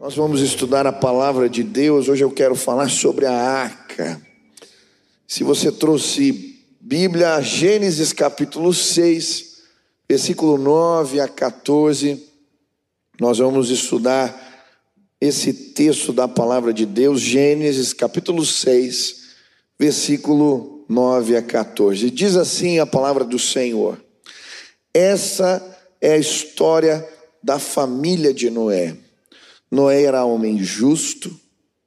Nós vamos estudar a palavra de Deus. Hoje eu quero falar sobre a arca. Se você trouxe Bíblia, Gênesis capítulo 6, versículo 9 a 14, nós vamos estudar esse texto da palavra de Deus, Gênesis capítulo 6, versículo 9 a 14. Diz assim a palavra do Senhor: Essa é a história da família de Noé. Noé era homem justo,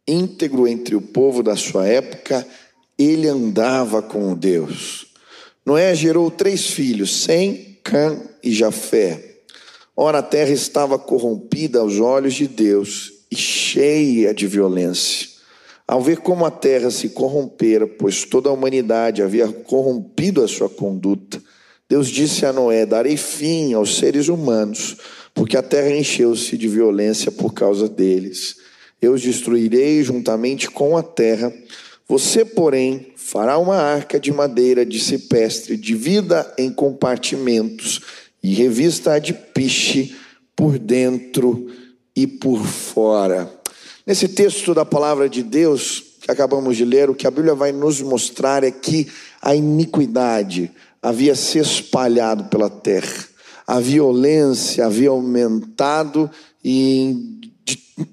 íntegro entre o povo da sua época, ele andava com Deus. Noé gerou três filhos, Sem, Cã e Jafé. Ora, a terra estava corrompida aos olhos de Deus e cheia de violência. Ao ver como a terra se corrompera, pois toda a humanidade havia corrompido a sua conduta, Deus disse a Noé: Darei fim aos seres humanos porque a terra encheu-se de violência por causa deles. Eu os destruirei juntamente com a terra. Você, porém, fará uma arca de madeira de cipestre, divida em compartimentos e revista de piche por dentro e por fora. Nesse texto da palavra de Deus que acabamos de ler, o que a Bíblia vai nos mostrar é que a iniquidade havia se espalhado pela terra a violência havia aumentado e em,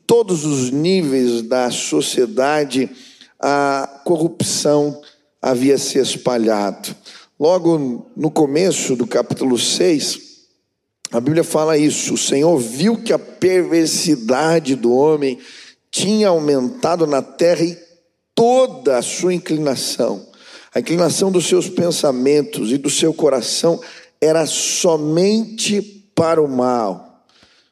todos os níveis da sociedade a corrupção havia se espalhado. Logo no começo do capítulo 6, a Bíblia fala isso: o Senhor viu que a perversidade do homem tinha aumentado na terra e toda a sua inclinação, a inclinação dos seus pensamentos e do seu coração era somente para o mal.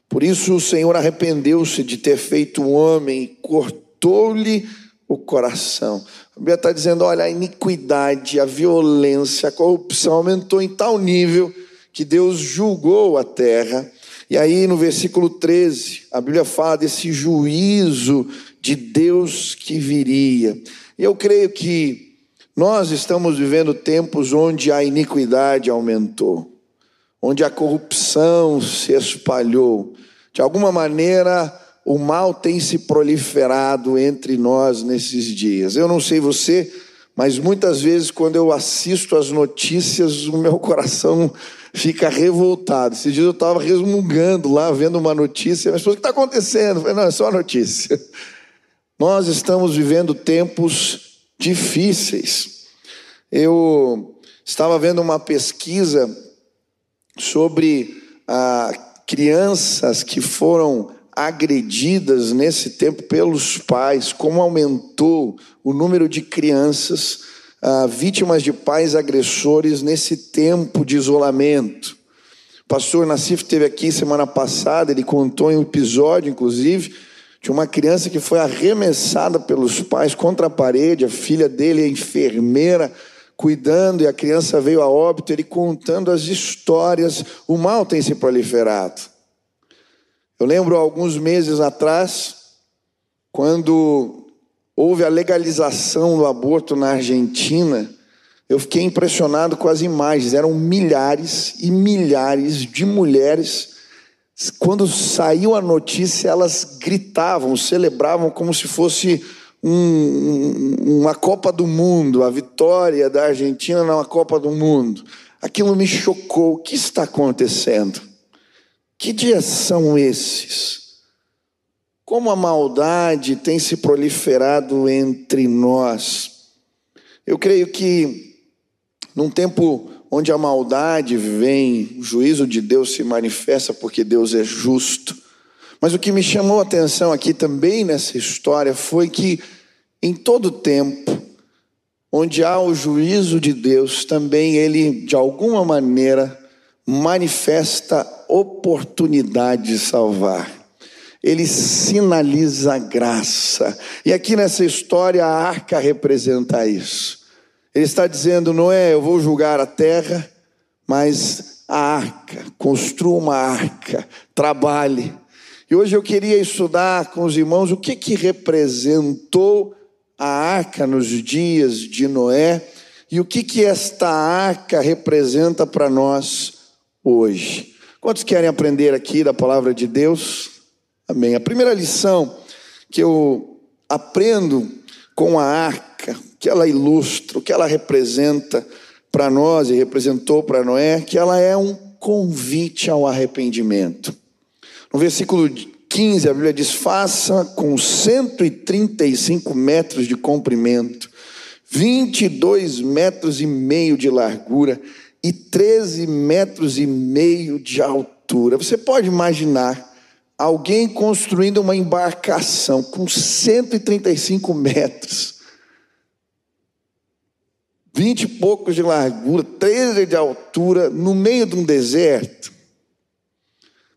Por isso o Senhor arrependeu-se de ter feito o homem e cortou-lhe o coração. A Bíblia está dizendo: olha, a iniquidade, a violência, a corrupção aumentou em tal nível que Deus julgou a terra. E aí no versículo 13, a Bíblia fala desse juízo de Deus que viria. Eu creio que nós estamos vivendo tempos onde a iniquidade aumentou, onde a corrupção se espalhou. De alguma maneira, o mal tem se proliferado entre nós nesses dias. Eu não sei você, mas muitas vezes, quando eu assisto as notícias, o meu coração fica revoltado. Esses dias eu estava resmungando lá, vendo uma notícia, mas o que está acontecendo? Eu falei, não, é só notícia. Nós estamos vivendo tempos difíceis. Eu estava vendo uma pesquisa sobre ah, crianças que foram agredidas nesse tempo pelos pais, como aumentou o número de crianças ah, vítimas de pais agressores nesse tempo de isolamento. O pastor Nassif esteve aqui semana passada, ele contou em um episódio, inclusive, de uma criança que foi arremessada pelos pais contra a parede, a filha dele é enfermeira, cuidando, e a criança veio a óbito, ele contando as histórias, o mal tem se proliferado. Eu lembro alguns meses atrás, quando houve a legalização do aborto na Argentina, eu fiquei impressionado com as imagens, eram milhares e milhares de mulheres quando saiu a notícia, elas gritavam, celebravam como se fosse um, uma Copa do Mundo, a vitória da Argentina na Copa do Mundo. Aquilo me chocou. O que está acontecendo? Que dias são esses? Como a maldade tem se proliferado entre nós. Eu creio que num tempo onde a maldade vem, o juízo de Deus se manifesta porque Deus é justo. Mas o que me chamou a atenção aqui também nessa história foi que em todo tempo, onde há o juízo de Deus, também ele de alguma maneira manifesta oportunidade de salvar. Ele sinaliza a graça. E aqui nessa história a arca representa isso. Ele está dizendo: Noé, eu vou julgar a terra, mas a arca, construa uma arca, trabalhe. E hoje eu queria estudar com os irmãos o que, que representou a arca nos dias de Noé e o que, que esta arca representa para nós hoje. Quantos querem aprender aqui da palavra de Deus? Amém. A primeira lição que eu aprendo com a arca, que ela ilustra, o que ela representa para nós e representou para Noé, que ela é um convite ao arrependimento. No versículo 15, a Bíblia diz: faça com 135 metros de comprimento, 22 metros e meio de largura e 13 metros e meio de altura. Você pode imaginar alguém construindo uma embarcação com 135 metros, 20 e poucos de largura, 13 de altura, no meio de um deserto.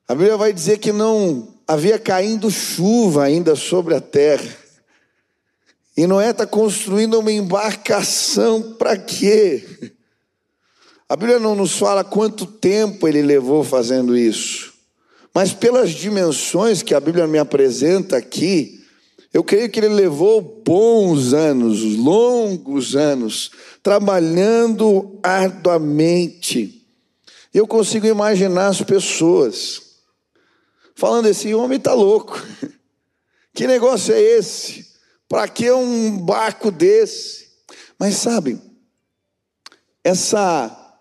A Bíblia vai dizer que não havia caindo chuva ainda sobre a terra. E Noé está construindo uma embarcação para quê? A Bíblia não nos fala quanto tempo ele levou fazendo isso, mas pelas dimensões que a Bíblia me apresenta aqui, eu creio que ele levou bons anos, longos anos, trabalhando arduamente. Eu consigo imaginar as pessoas falando: esse homem está louco. Que negócio é esse? Para que um barco desse? Mas sabe, essa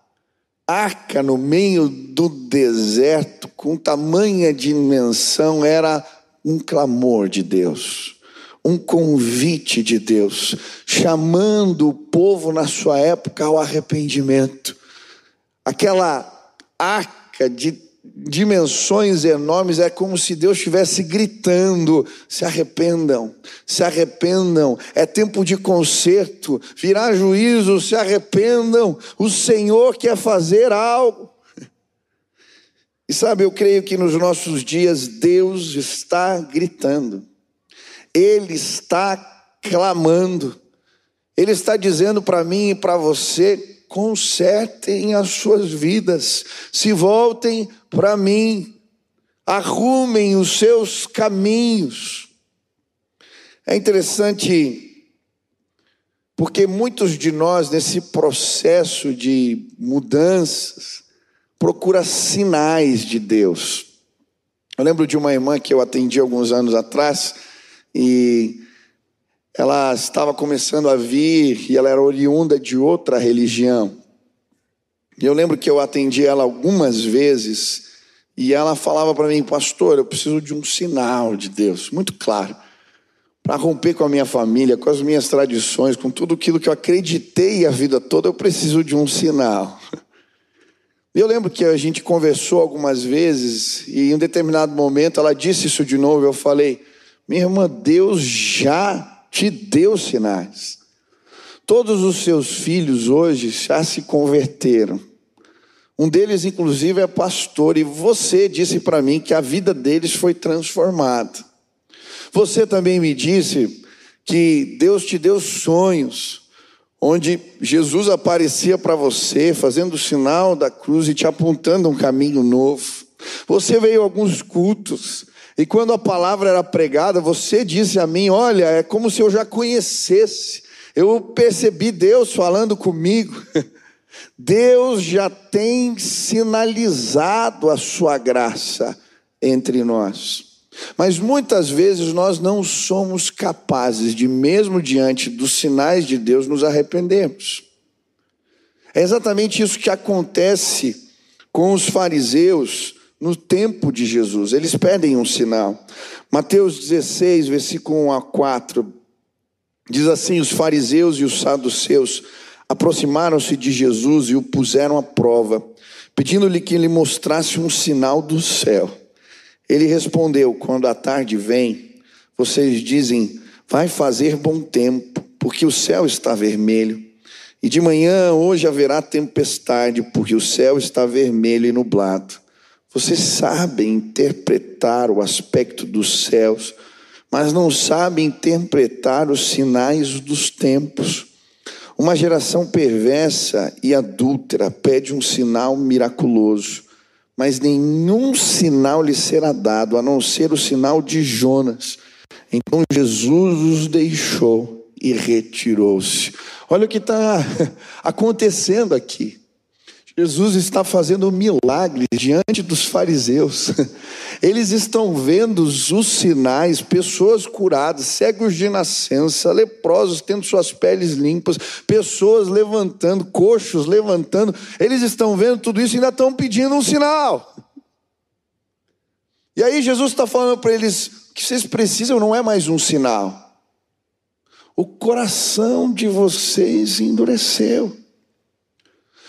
arca no meio do deserto, com tamanha dimensão, era um clamor de Deus, um convite de Deus, chamando o povo na sua época ao arrependimento. Aquela arca de dimensões enormes, é como se Deus estivesse gritando: se arrependam, se arrependam, é tempo de conserto, virá juízo, se arrependam, o Senhor quer fazer algo. E sabe, eu creio que nos nossos dias Deus está gritando, Ele está clamando, Ele está dizendo para mim e para você: consertem as suas vidas, se voltem para mim, arrumem os seus caminhos. É interessante porque muitos de nós, nesse processo de mudanças, procura sinais de Deus. Eu lembro de uma irmã que eu atendi alguns anos atrás e ela estava começando a vir e ela era oriunda de outra religião. E eu lembro que eu atendi ela algumas vezes e ela falava para mim, pastor, eu preciso de um sinal de Deus, muito claro, para romper com a minha família, com as minhas tradições, com tudo aquilo que eu acreditei a vida toda, eu preciso de um sinal. Eu lembro que a gente conversou algumas vezes e em um determinado momento ela disse isso de novo. Eu falei, minha irmã, Deus já te deu sinais. Todos os seus filhos hoje já se converteram. Um deles, inclusive, é pastor, e você disse para mim que a vida deles foi transformada. Você também me disse que Deus te deu sonhos, onde Jesus aparecia para você, fazendo o sinal da cruz e te apontando um caminho novo. Você veio a alguns cultos, e quando a palavra era pregada, você disse a mim: Olha, é como se eu já conhecesse. Eu percebi Deus falando comigo. Deus já tem sinalizado a sua graça entre nós. Mas muitas vezes nós não somos capazes de, mesmo diante dos sinais de Deus, nos arrependermos. É exatamente isso que acontece com os fariseus no tempo de Jesus. Eles pedem um sinal. Mateus 16, versículo 1 a 4, diz assim: Os fariseus e os saduceus aproximaram-se de Jesus e o puseram à prova, pedindo-lhe que lhe mostrasse um sinal do céu. Ele respondeu: Quando a tarde vem, vocês dizem, vai fazer bom tempo, porque o céu está vermelho. E de manhã hoje haverá tempestade, porque o céu está vermelho e nublado. Vocês sabem interpretar o aspecto dos céus, mas não sabem interpretar os sinais dos tempos. Uma geração perversa e adúltera pede um sinal miraculoso, mas nenhum sinal lhe será dado, a não ser o sinal de Jonas. Então Jesus os deixou e retirou-se. Olha o que está acontecendo aqui. Jesus está fazendo milagres diante dos fariseus. Eles estão vendo os sinais, pessoas curadas, cegos de nascença, leprosos tendo suas peles limpas, pessoas levantando, coxos levantando. Eles estão vendo tudo isso e ainda estão pedindo um sinal. E aí Jesus está falando para eles: o que vocês precisam não é mais um sinal. O coração de vocês endureceu.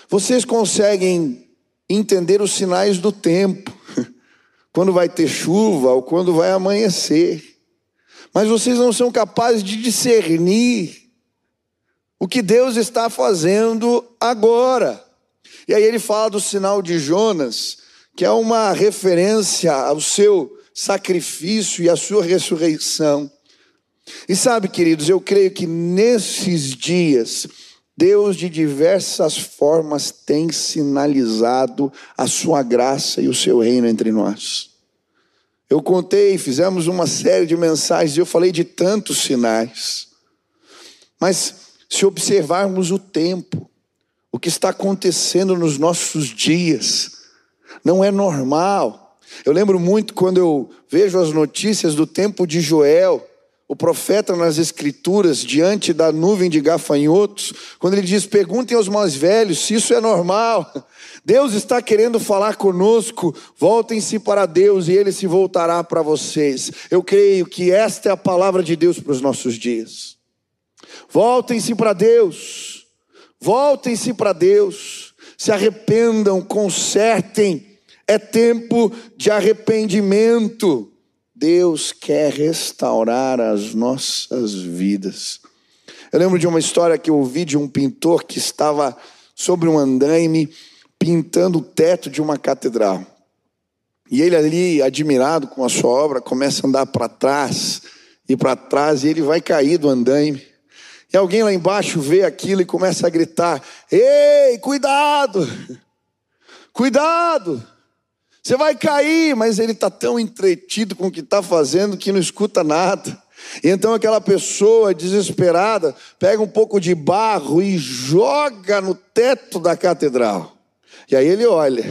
Vocês conseguem entender os sinais do tempo, quando vai ter chuva ou quando vai amanhecer, mas vocês não são capazes de discernir o que Deus está fazendo agora. E aí ele fala do sinal de Jonas, que é uma referência ao seu sacrifício e à sua ressurreição. E sabe, queridos, eu creio que nesses dias Deus, de diversas formas, tem sinalizado a sua graça e o seu reino entre nós. Eu contei, fizemos uma série de mensagens e eu falei de tantos sinais. Mas se observarmos o tempo, o que está acontecendo nos nossos dias, não é normal. Eu lembro muito quando eu vejo as notícias do tempo de Joel, o profeta nas Escrituras, diante da nuvem de gafanhotos, quando ele diz: perguntem aos mais velhos se isso é normal. Deus está querendo falar conosco, voltem-se para Deus e Ele se voltará para vocês. Eu creio que esta é a palavra de Deus para os nossos dias. Voltem-se para Deus, voltem-se para Deus, se arrependam, consertem, é tempo de arrependimento. Deus quer restaurar as nossas vidas. Eu lembro de uma história que eu ouvi de um pintor que estava sobre um andaime pintando o teto de uma catedral. E ele ali, admirado com a sua obra, começa a andar para trás e para trás e ele vai cair do andaime. E alguém lá embaixo vê aquilo e começa a gritar: Ei, cuidado! Cuidado! Você vai cair, mas ele está tão entretido com o que está fazendo que não escuta nada. E então aquela pessoa desesperada pega um pouco de barro e joga no teto da catedral. E aí ele olha.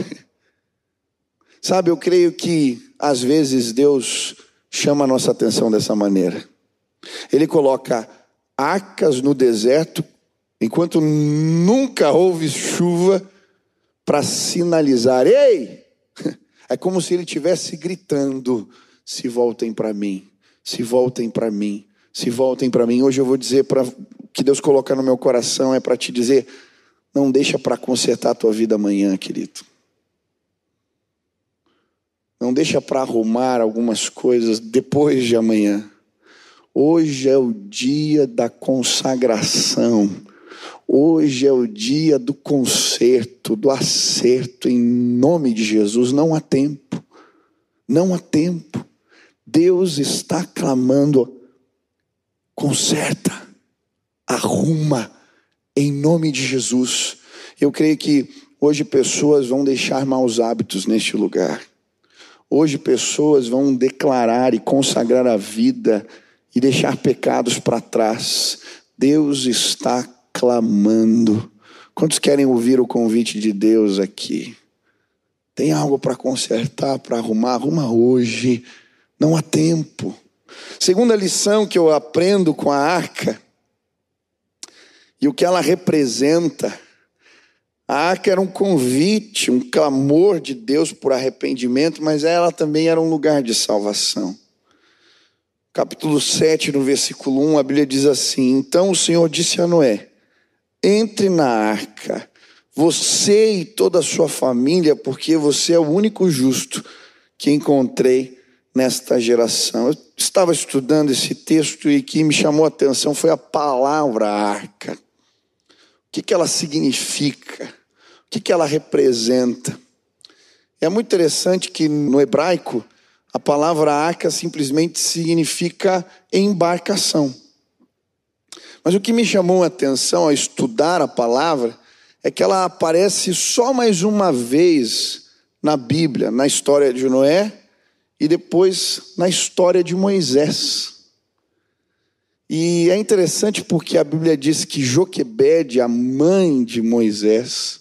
Sabe, eu creio que às vezes Deus chama a nossa atenção dessa maneira. Ele coloca arcas no deserto, enquanto nunca houve chuva, para sinalizar: ei, é como se ele estivesse gritando: se voltem para mim, se voltem para mim, se voltem para mim. Hoje eu vou dizer para que Deus coloca no meu coração é para te dizer: não deixa para consertar a tua vida amanhã, querido. Não deixa para arrumar algumas coisas depois de amanhã. Hoje é o dia da consagração Hoje é o dia do conserto, do acerto, em nome de Jesus. Não há tempo, não há tempo. Deus está clamando: conserta, arruma, em nome de Jesus. Eu creio que hoje pessoas vão deixar maus hábitos neste lugar. Hoje pessoas vão declarar e consagrar a vida e deixar pecados para trás. Deus está clamando. Quantos querem ouvir o convite de Deus aqui? Tem algo para consertar, para arrumar? Arruma hoje. Não há tempo. Segunda lição que eu aprendo com a arca e o que ela representa. A arca era um convite, um clamor de Deus por arrependimento, mas ela também era um lugar de salvação. Capítulo 7, no versículo 1, a Bíblia diz assim: Então o Senhor disse a Noé: entre na arca, você e toda a sua família, porque você é o único justo que encontrei nesta geração. Eu estava estudando esse texto e que me chamou a atenção foi a palavra arca. O que, que ela significa? O que, que ela representa? É muito interessante que no hebraico a palavra arca simplesmente significa embarcação. Mas o que me chamou a atenção ao estudar a palavra é que ela aparece só mais uma vez na Bíblia, na história de Noé e depois na história de Moisés. E é interessante porque a Bíblia diz que Joquebede, a mãe de Moisés,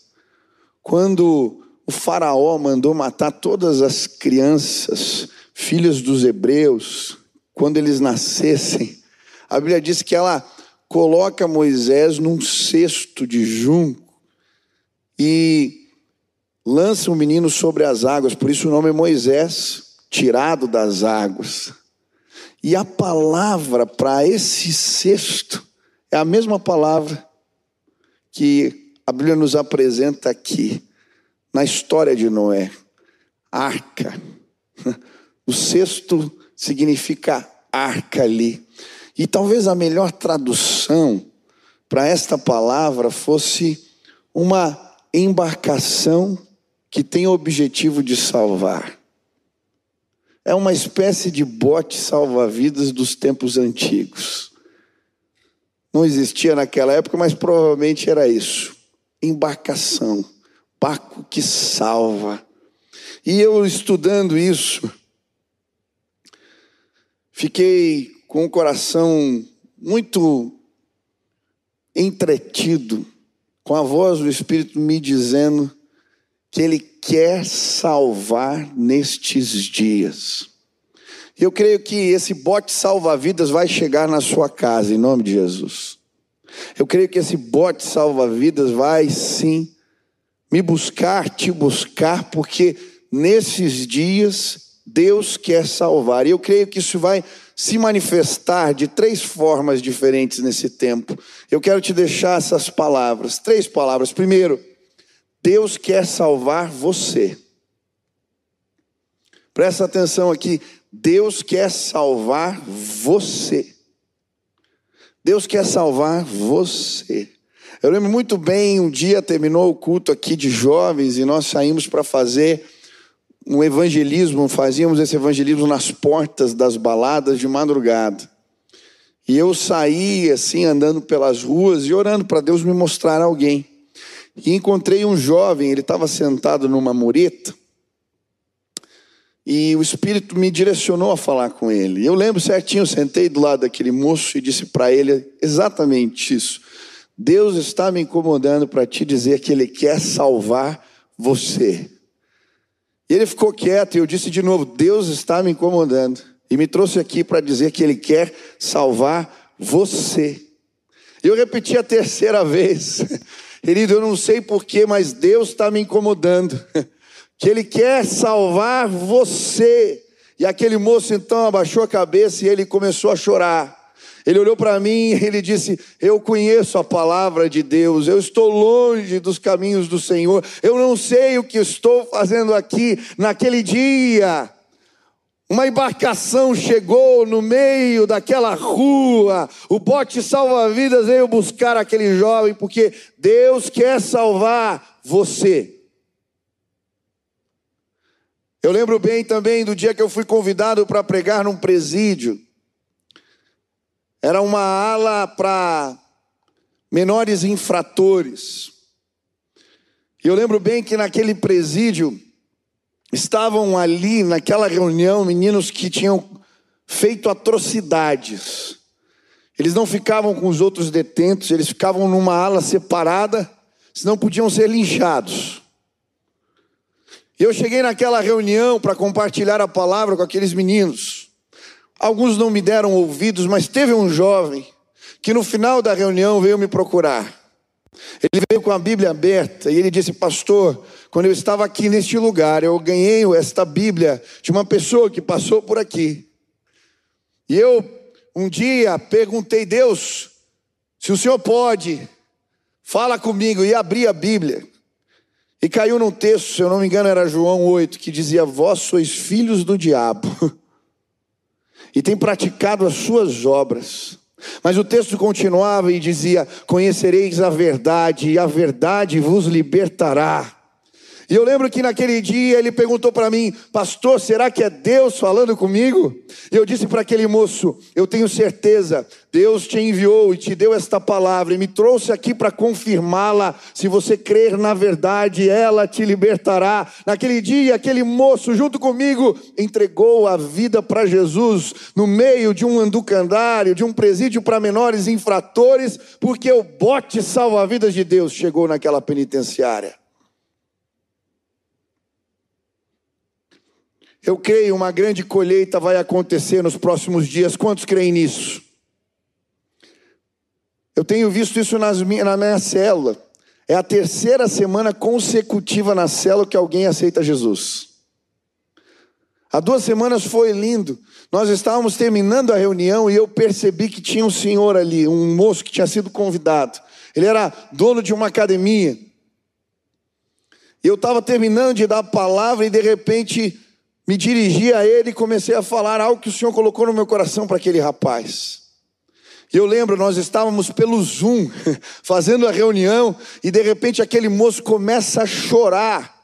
quando o Faraó mandou matar todas as crianças, filhas dos hebreus, quando eles nascessem, a Bíblia diz que ela coloca Moisés num cesto de junco e lança o menino sobre as águas, por isso o nome é Moisés, tirado das águas. E a palavra para esse cesto é a mesma palavra que a Bíblia nos apresenta aqui, na história de Noé: arca. O cesto significa arca ali. E talvez a melhor tradução para esta palavra fosse uma embarcação que tem o objetivo de salvar. É uma espécie de bote salva-vidas dos tempos antigos. Não existia naquela época, mas provavelmente era isso. Embarcação, barco que salva. E eu estudando isso, fiquei com o coração muito entretido, com a voz do Espírito me dizendo que Ele quer salvar nestes dias. Eu creio que esse bote salva-vidas vai chegar na sua casa, em nome de Jesus. Eu creio que esse bote salva-vidas vai sim me buscar, te buscar, porque nesses dias Deus quer salvar. E eu creio que isso vai se manifestar de três formas diferentes nesse tempo. Eu quero te deixar essas palavras, três palavras. Primeiro, Deus quer salvar você. Presta atenção aqui. Deus quer salvar você. Deus quer salvar você. Eu lembro muito bem, um dia terminou o culto aqui de jovens e nós saímos para fazer um evangelismo, fazíamos esse evangelismo nas portas das baladas de madrugada. E eu saí assim, andando pelas ruas e orando para Deus me mostrar alguém. E encontrei um jovem, ele estava sentado numa mureta, e o Espírito me direcionou a falar com ele. Eu lembro certinho, eu sentei do lado daquele moço e disse para ele exatamente isso. Deus está me incomodando para te dizer que Ele quer salvar você. E ele ficou quieto e eu disse de novo: Deus está me incomodando. E me trouxe aqui para dizer que Ele quer salvar você. Eu repeti a terceira vez. Querido, eu não sei porquê, mas Deus está me incomodando. Que Ele quer salvar você. E aquele moço então abaixou a cabeça e ele começou a chorar. Ele olhou para mim e ele disse: Eu conheço a palavra de Deus, eu estou longe dos caminhos do Senhor, eu não sei o que estou fazendo aqui naquele dia. Uma embarcação chegou no meio daquela rua, o bote salva-vidas veio buscar aquele jovem, porque Deus quer salvar você. Eu lembro bem também do dia que eu fui convidado para pregar num presídio. Era uma ala para menores infratores. E eu lembro bem que naquele presídio, estavam ali naquela reunião meninos que tinham feito atrocidades. Eles não ficavam com os outros detentos, eles ficavam numa ala separada, senão podiam ser linchados. E eu cheguei naquela reunião para compartilhar a palavra com aqueles meninos. Alguns não me deram ouvidos, mas teve um jovem que no final da reunião veio me procurar. Ele veio com a Bíblia aberta e ele disse: Pastor, quando eu estava aqui neste lugar, eu ganhei esta Bíblia de uma pessoa que passou por aqui. E eu, um dia, perguntei, Deus, se o Senhor pode, fala comigo, e abri a Bíblia. E caiu num texto, se eu não me engano, era João 8, que dizia: Vós sois filhos do diabo, e tem praticado as suas obras. Mas o texto continuava e dizia: Conhecereis a verdade, e a verdade vos libertará. E eu lembro que naquele dia ele perguntou para mim, pastor, será que é Deus falando comigo? E eu disse para aquele moço, eu tenho certeza, Deus te enviou e te deu esta palavra e me trouxe aqui para confirmá-la. Se você crer na verdade, ela te libertará. Naquele dia, aquele moço, junto comigo, entregou a vida para Jesus no meio de um anducandário, de um presídio para menores infratores, porque o bote salva-vidas de Deus chegou naquela penitenciária. Eu creio uma grande colheita vai acontecer nos próximos dias. Quantos creem nisso? Eu tenho visto isso nas na minha célula. É a terceira semana consecutiva na célula que alguém aceita Jesus. Há duas semanas foi lindo. Nós estávamos terminando a reunião e eu percebi que tinha um senhor ali, um moço que tinha sido convidado. Ele era dono de uma academia. E eu estava terminando de dar a palavra e de repente me dirigi a ele e comecei a falar algo que o Senhor colocou no meu coração para aquele rapaz. E eu lembro, nós estávamos pelo Zoom, fazendo a reunião, e de repente aquele moço começa a chorar,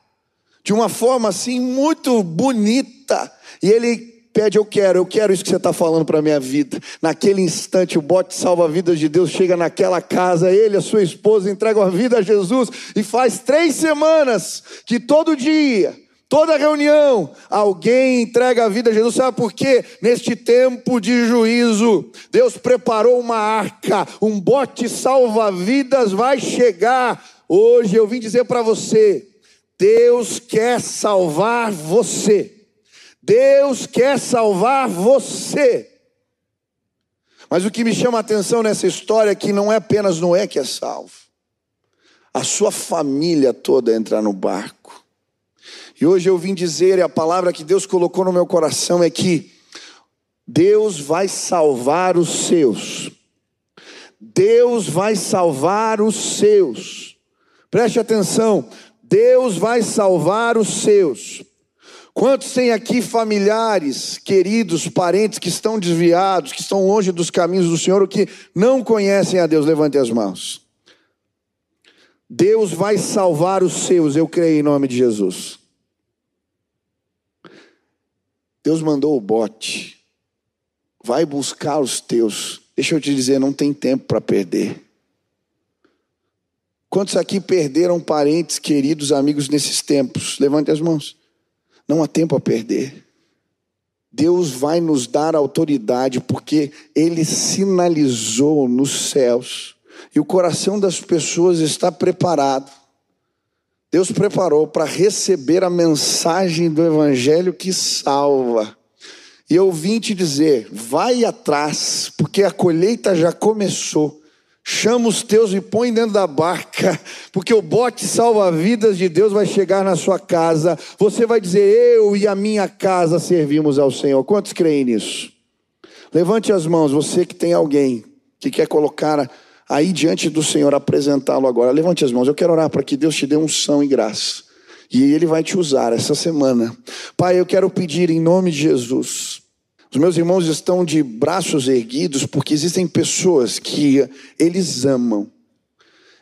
de uma forma assim muito bonita, e ele pede: Eu quero, eu quero isso que você está falando para a minha vida. Naquele instante, o bote salva-vidas de Deus chega naquela casa, ele, a sua esposa, entregam a vida a Jesus, e faz três semanas que todo dia, Toda reunião, alguém entrega a vida a Jesus. Sabe por quê? Neste tempo de juízo, Deus preparou uma arca, um bote salva-vidas vai chegar. Hoje eu vim dizer para você: Deus quer salvar você. Deus quer salvar você. Mas o que me chama a atenção nessa história é que não é apenas Noé que é salvo, a sua família toda entra no barco. E hoje eu vim dizer, e a palavra que Deus colocou no meu coração é que Deus vai salvar os seus. Deus vai salvar os seus. Preste atenção, Deus vai salvar os seus. Quantos tem aqui familiares, queridos, parentes que estão desviados, que estão longe dos caminhos do Senhor, ou que não conhecem a Deus? Levante as mãos. Deus vai salvar os seus, eu creio em nome de Jesus. Deus mandou o bote. Vai buscar os teus. Deixa eu te dizer, não tem tempo para perder. Quantos aqui perderam parentes, queridos, amigos nesses tempos? Levante as mãos. Não há tempo a perder. Deus vai nos dar autoridade porque Ele sinalizou nos céus e o coração das pessoas está preparado. Deus preparou para receber a mensagem do Evangelho que salva. E eu vim te dizer: vai atrás, porque a colheita já começou. Chama os teus e põe dentro da barca, porque o bote salva-vidas de Deus vai chegar na sua casa. Você vai dizer: Eu e a minha casa servimos ao Senhor. Quantos creem nisso? Levante as mãos, você que tem alguém que quer colocar aí diante do Senhor, apresentá-lo agora. Levante as mãos, eu quero orar para que Deus te dê unção e graça. E Ele vai te usar essa semana. Pai, eu quero pedir em nome de Jesus. Os meus irmãos estão de braços erguidos porque existem pessoas que eles amam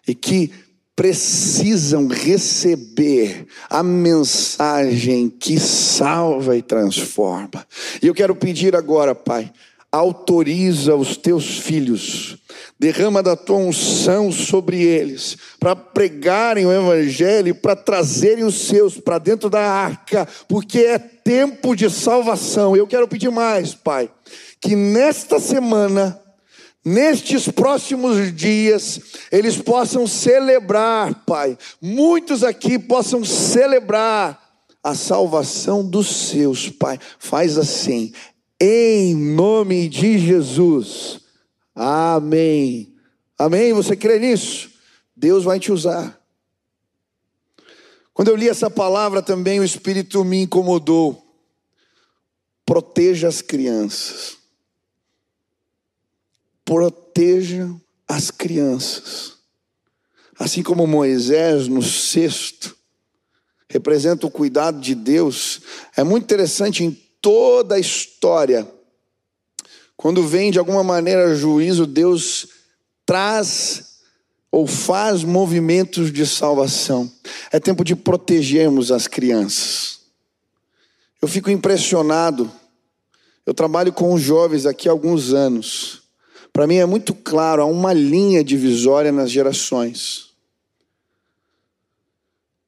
e que precisam receber a mensagem que salva e transforma. E eu quero pedir agora, Pai, autoriza os teus filhos derrama da tua unção sobre eles, para pregarem o Evangelho, para trazerem os seus para dentro da arca, porque é tempo de salvação. Eu quero pedir mais, Pai, que nesta semana, nestes próximos dias, eles possam celebrar, Pai, muitos aqui possam celebrar a salvação dos seus, Pai. Faz assim, em nome de Jesus. Amém. Amém? Você crê nisso? Deus vai te usar. Quando eu li essa palavra também, o Espírito me incomodou. Proteja as crianças. Proteja as crianças. Assim como Moisés no cesto representa o cuidado de Deus, é muito interessante em toda a história quando vem de alguma maneira juízo, Deus traz ou faz movimentos de salvação. É tempo de protegermos as crianças. Eu fico impressionado. Eu trabalho com os jovens aqui há alguns anos. Para mim é muito claro, há uma linha divisória nas gerações.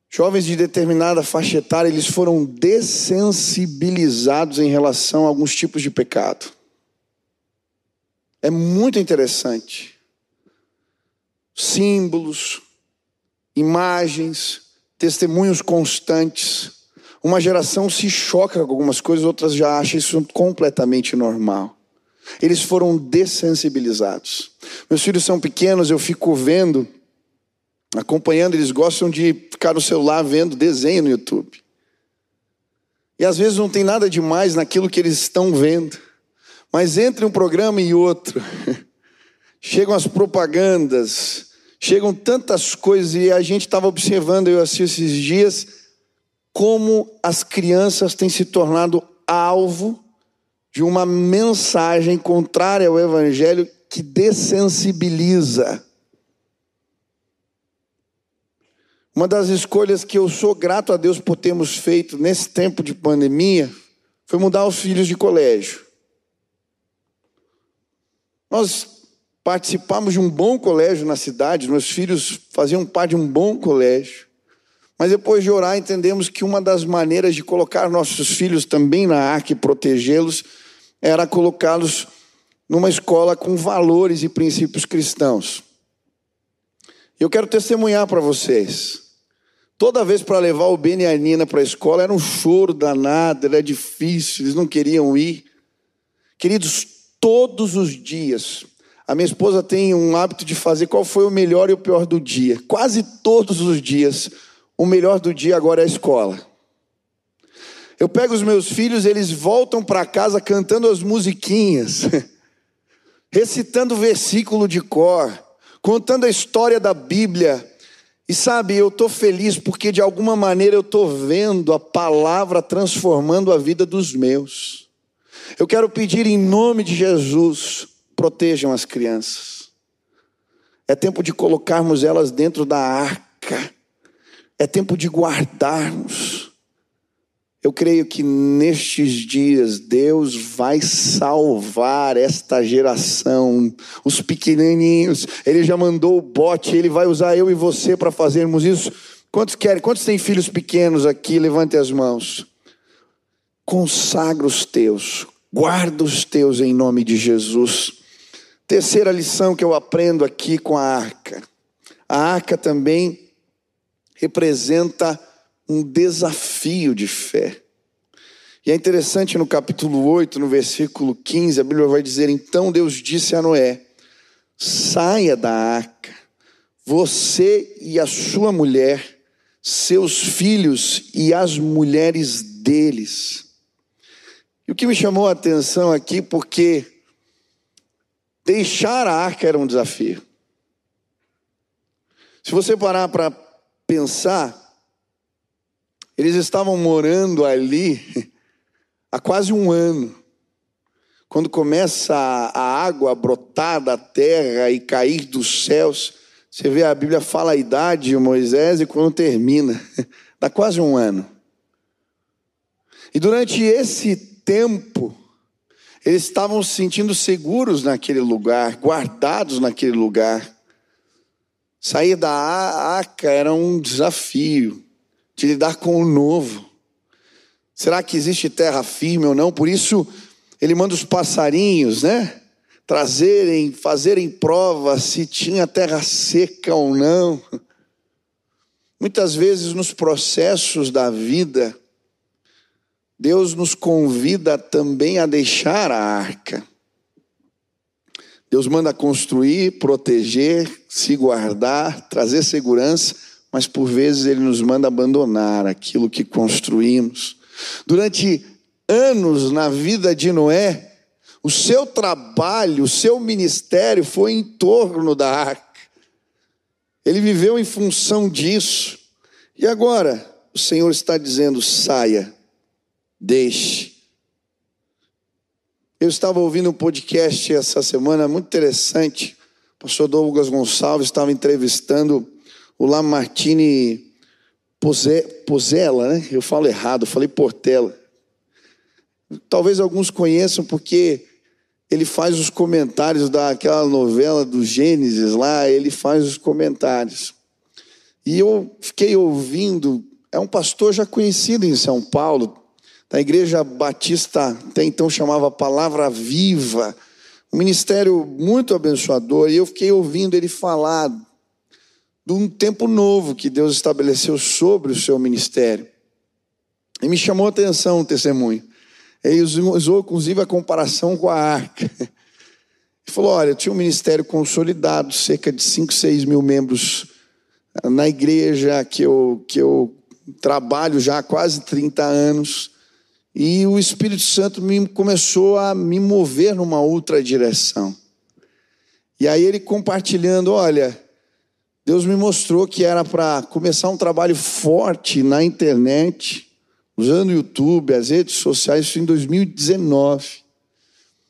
Jovens de determinada faixa etária, eles foram dessensibilizados em relação a alguns tipos de pecado. É muito interessante. Símbolos, imagens, testemunhos constantes. Uma geração se choca com algumas coisas, outras já acham isso completamente normal. Eles foram dessensibilizados. Meus filhos são pequenos, eu fico vendo, acompanhando, eles gostam de ficar no celular vendo desenho no YouTube. E às vezes não tem nada demais naquilo que eles estão vendo. Mas entre um programa e outro, chegam as propagandas, chegam tantas coisas, e a gente estava observando, eu assisti esses dias, como as crianças têm se tornado alvo de uma mensagem contrária ao Evangelho que dessensibiliza. Uma das escolhas que eu sou grato a Deus por termos feito nesse tempo de pandemia foi mudar os filhos de colégio. Nós participamos de um bom colégio na cidade, meus filhos faziam parte de um bom colégio. Mas depois de orar, entendemos que uma das maneiras de colocar nossos filhos também na arca e protegê-los era colocá-los numa escola com valores e princípios cristãos. Eu quero testemunhar para vocês. Toda vez para levar o Ben e a Nina para a escola era um choro danado, era difícil, eles não queriam ir. Queridos, todos os dias, a minha esposa tem um hábito de fazer qual foi o melhor e o pior do dia. Quase todos os dias, o melhor do dia agora é a escola. Eu pego os meus filhos, eles voltam para casa cantando as musiquinhas, recitando o versículo de cor, contando a história da Bíblia e sabe, eu estou feliz porque de alguma maneira eu estou vendo a palavra transformando a vida dos meus. Eu quero pedir em nome de Jesus, protejam as crianças. É tempo de colocarmos elas dentro da arca. É tempo de guardarmos. Eu creio que nestes dias Deus vai salvar esta geração, os pequenininhos. Ele já mandou o bote, ele vai usar eu e você para fazermos isso. Quantos querem? Quantos têm filhos pequenos aqui? Levante as mãos. Consagra os teus, guarda os teus em nome de Jesus. Terceira lição que eu aprendo aqui com a arca. A arca também representa um desafio de fé. E é interessante no capítulo 8, no versículo 15, a Bíblia vai dizer: Então Deus disse a Noé: Saia da arca, você e a sua mulher, seus filhos e as mulheres deles. E o que me chamou a atenção aqui, porque deixar a arca era um desafio. Se você parar para pensar, eles estavam morando ali há quase um ano. Quando começa a água a brotar da terra e cair dos céus, você vê a Bíblia fala a idade de Moisés e quando termina, dá quase um ano. E durante esse tempo, eles estavam se sentindo seguros naquele lugar, guardados naquele lugar. Sair da arca era um desafio de lidar com o novo. Será que existe terra firme ou não? Por isso, ele manda os passarinhos, né? Trazerem, fazerem prova se tinha terra seca ou não. Muitas vezes nos processos da vida, Deus nos convida também a deixar a arca. Deus manda construir, proteger, se guardar, trazer segurança, mas por vezes ele nos manda abandonar aquilo que construímos. Durante anos na vida de Noé, o seu trabalho, o seu ministério foi em torno da arca. Ele viveu em função disso. E agora, o Senhor está dizendo: saia, deixe. Eu estava ouvindo um podcast essa semana muito interessante. O pastor Douglas Gonçalves estava entrevistando o Lamartine Pozella, né? Eu falo errado, falei Portela. Talvez alguns conheçam porque ele faz os comentários daquela novela do Gênesis lá, ele faz os comentários. E eu fiquei ouvindo, é um pastor já conhecido em São Paulo, da igreja batista, até então chamava Palavra Viva, um ministério muito abençoador, e eu fiquei ouvindo ele falar de um tempo novo que Deus estabeleceu sobre o seu ministério. E me chamou a atenção o testemunho. Ele usou, inclusive, a comparação com a arca. Ele falou: olha, tinha um ministério consolidado, cerca de 5, 6 mil membros na igreja que eu, que eu trabalho já há quase 30 anos. E o Espírito Santo me, começou a me mover numa outra direção. E aí ele compartilhando: olha, Deus me mostrou que era para começar um trabalho forte na internet, usando o YouTube, as redes sociais, isso em 2019.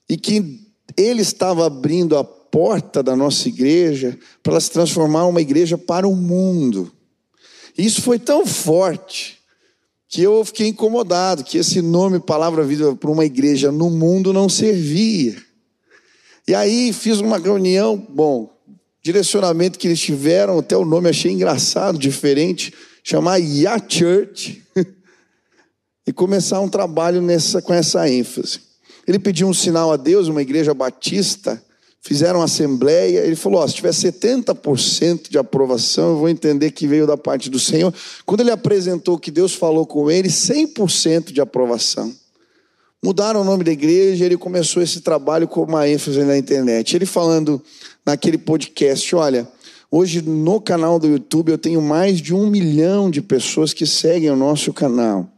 E que ele estava abrindo a porta da nossa igreja para ela se transformar uma igreja para o mundo. E isso foi tão forte que eu fiquei incomodado que esse nome Palavra Vida para uma igreja no mundo não servia. E aí fiz uma reunião, bom, direcionamento que eles tiveram, até o nome achei engraçado, diferente, chamar Ya Church, e começar um trabalho nessa, com essa ênfase. Ele pediu um sinal a Deus, uma igreja batista, fizeram assembleia, ele falou: oh, se tiver 70% de aprovação, eu vou entender que veio da parte do Senhor. Quando ele apresentou que Deus falou com ele, 100% de aprovação. Mudaram o nome da igreja, ele começou esse trabalho com uma ênfase na internet. Ele falando naquele podcast: olha, hoje no canal do YouTube eu tenho mais de um milhão de pessoas que seguem o nosso canal.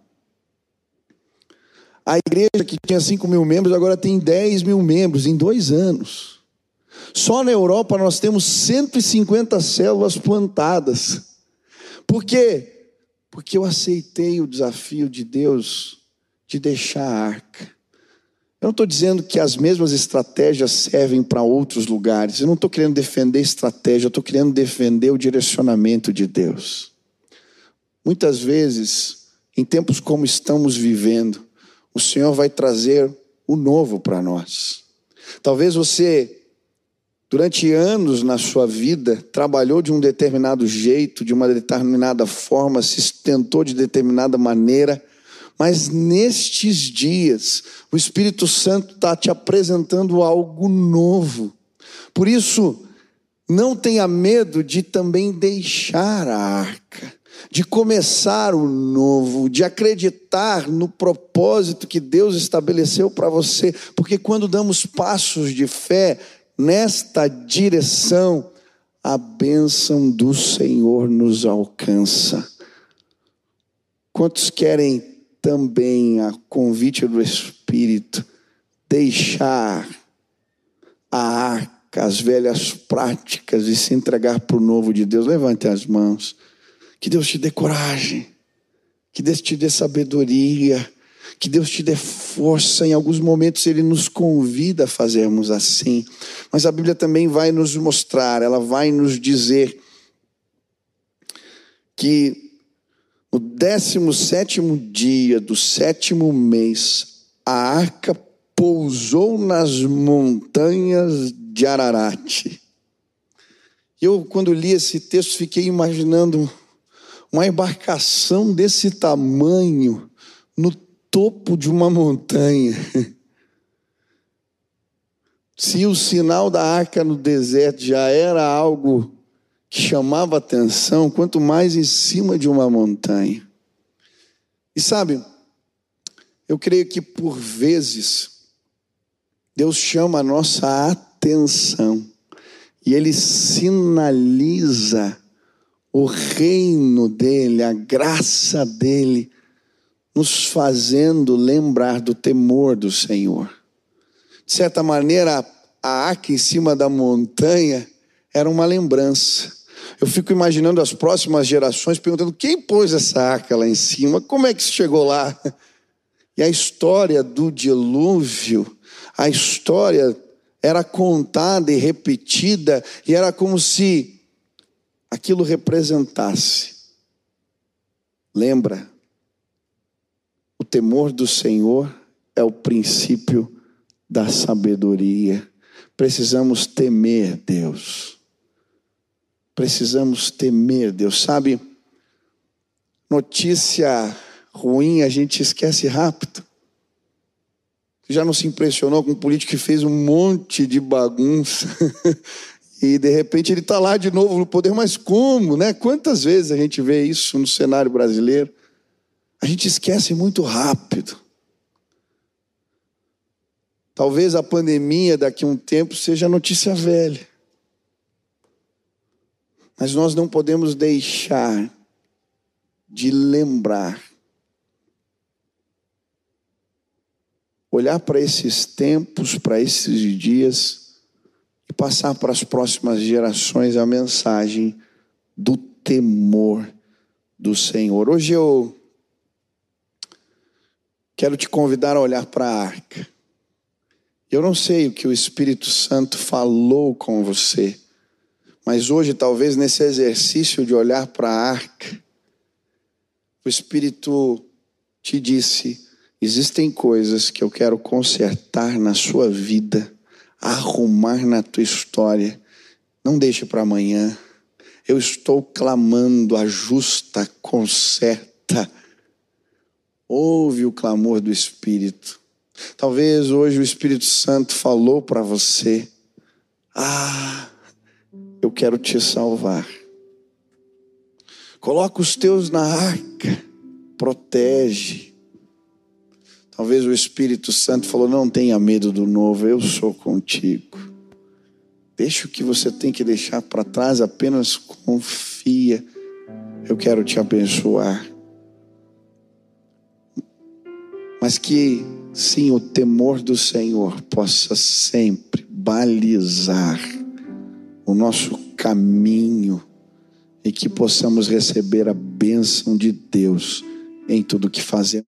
A igreja que tinha 5 mil membros agora tem 10 mil membros em dois anos. Só na Europa nós temos 150 células plantadas. Por quê? Porque eu aceitei o desafio de Deus de deixar a arca. Eu não estou dizendo que as mesmas estratégias servem para outros lugares. Eu não estou querendo defender estratégia, eu estou querendo defender o direcionamento de Deus. Muitas vezes, em tempos como estamos vivendo, o Senhor vai trazer o novo para nós. Talvez você, durante anos na sua vida, trabalhou de um determinado jeito, de uma determinada forma, se sustentou de determinada maneira, mas nestes dias, o Espírito Santo está te apresentando algo novo. Por isso, não tenha medo de também deixar a arca, de começar o novo, de acreditar no propósito que Deus estabeleceu para você, porque quando damos passos de fé nesta direção, a bênção do Senhor nos alcança. Quantos querem também a convite do Espírito, deixar a arca, as velhas práticas e se entregar para o novo de Deus. Levante as mãos. Que Deus te dê coragem, que Deus te dê sabedoria, que Deus te dê força. Em alguns momentos Ele nos convida a fazermos assim, mas a Bíblia também vai nos mostrar, ela vai nos dizer que no décimo sétimo dia do sétimo mês, a arca pousou nas montanhas de Ararat. Eu, quando li esse texto, fiquei imaginando uma embarcação desse tamanho no topo de uma montanha. Se o sinal da arca no deserto já era algo que chamava atenção, quanto mais em cima de uma montanha. E sabe, eu creio que por vezes Deus chama a nossa atenção e Ele sinaliza o reino dEle, a graça dEle, nos fazendo lembrar do temor do Senhor. De certa maneira, a arca em cima da montanha era uma lembrança eu fico imaginando as próximas gerações perguntando quem pôs essa arca lá em cima, como é que chegou lá? E a história do dilúvio, a história era contada e repetida, e era como se aquilo representasse. Lembra, o temor do Senhor é o princípio da sabedoria. Precisamos temer Deus. Precisamos temer Deus. Sabe, notícia ruim a gente esquece rápido. Já não se impressionou com um político que fez um monte de bagunça e de repente ele está lá de novo no poder, mas como, né? Quantas vezes a gente vê isso no cenário brasileiro? A gente esquece muito rápido. Talvez a pandemia daqui a um tempo seja notícia velha. Mas nós não podemos deixar de lembrar. Olhar para esses tempos, para esses dias e passar para as próximas gerações a mensagem do temor do Senhor. Hoje eu quero te convidar a olhar para a arca. Eu não sei o que o Espírito Santo falou com você, mas hoje, talvez nesse exercício de olhar para a arca, o Espírito te disse: existem coisas que eu quero consertar na sua vida, arrumar na tua história. Não deixe para amanhã. Eu estou clamando, ajusta, conserta. Ouve o clamor do Espírito. Talvez hoje o Espírito Santo falou para você: Ah, eu quero te salvar. Coloca os teus na arca, protege. Talvez o Espírito Santo falou: Não tenha medo do novo, eu sou contigo. Deixa o que você tem que deixar para trás, apenas confia. Eu quero te abençoar. Mas que sim, o temor do Senhor possa sempre balizar o nosso caminho e que possamos receber a bênção de Deus em tudo que fazemos.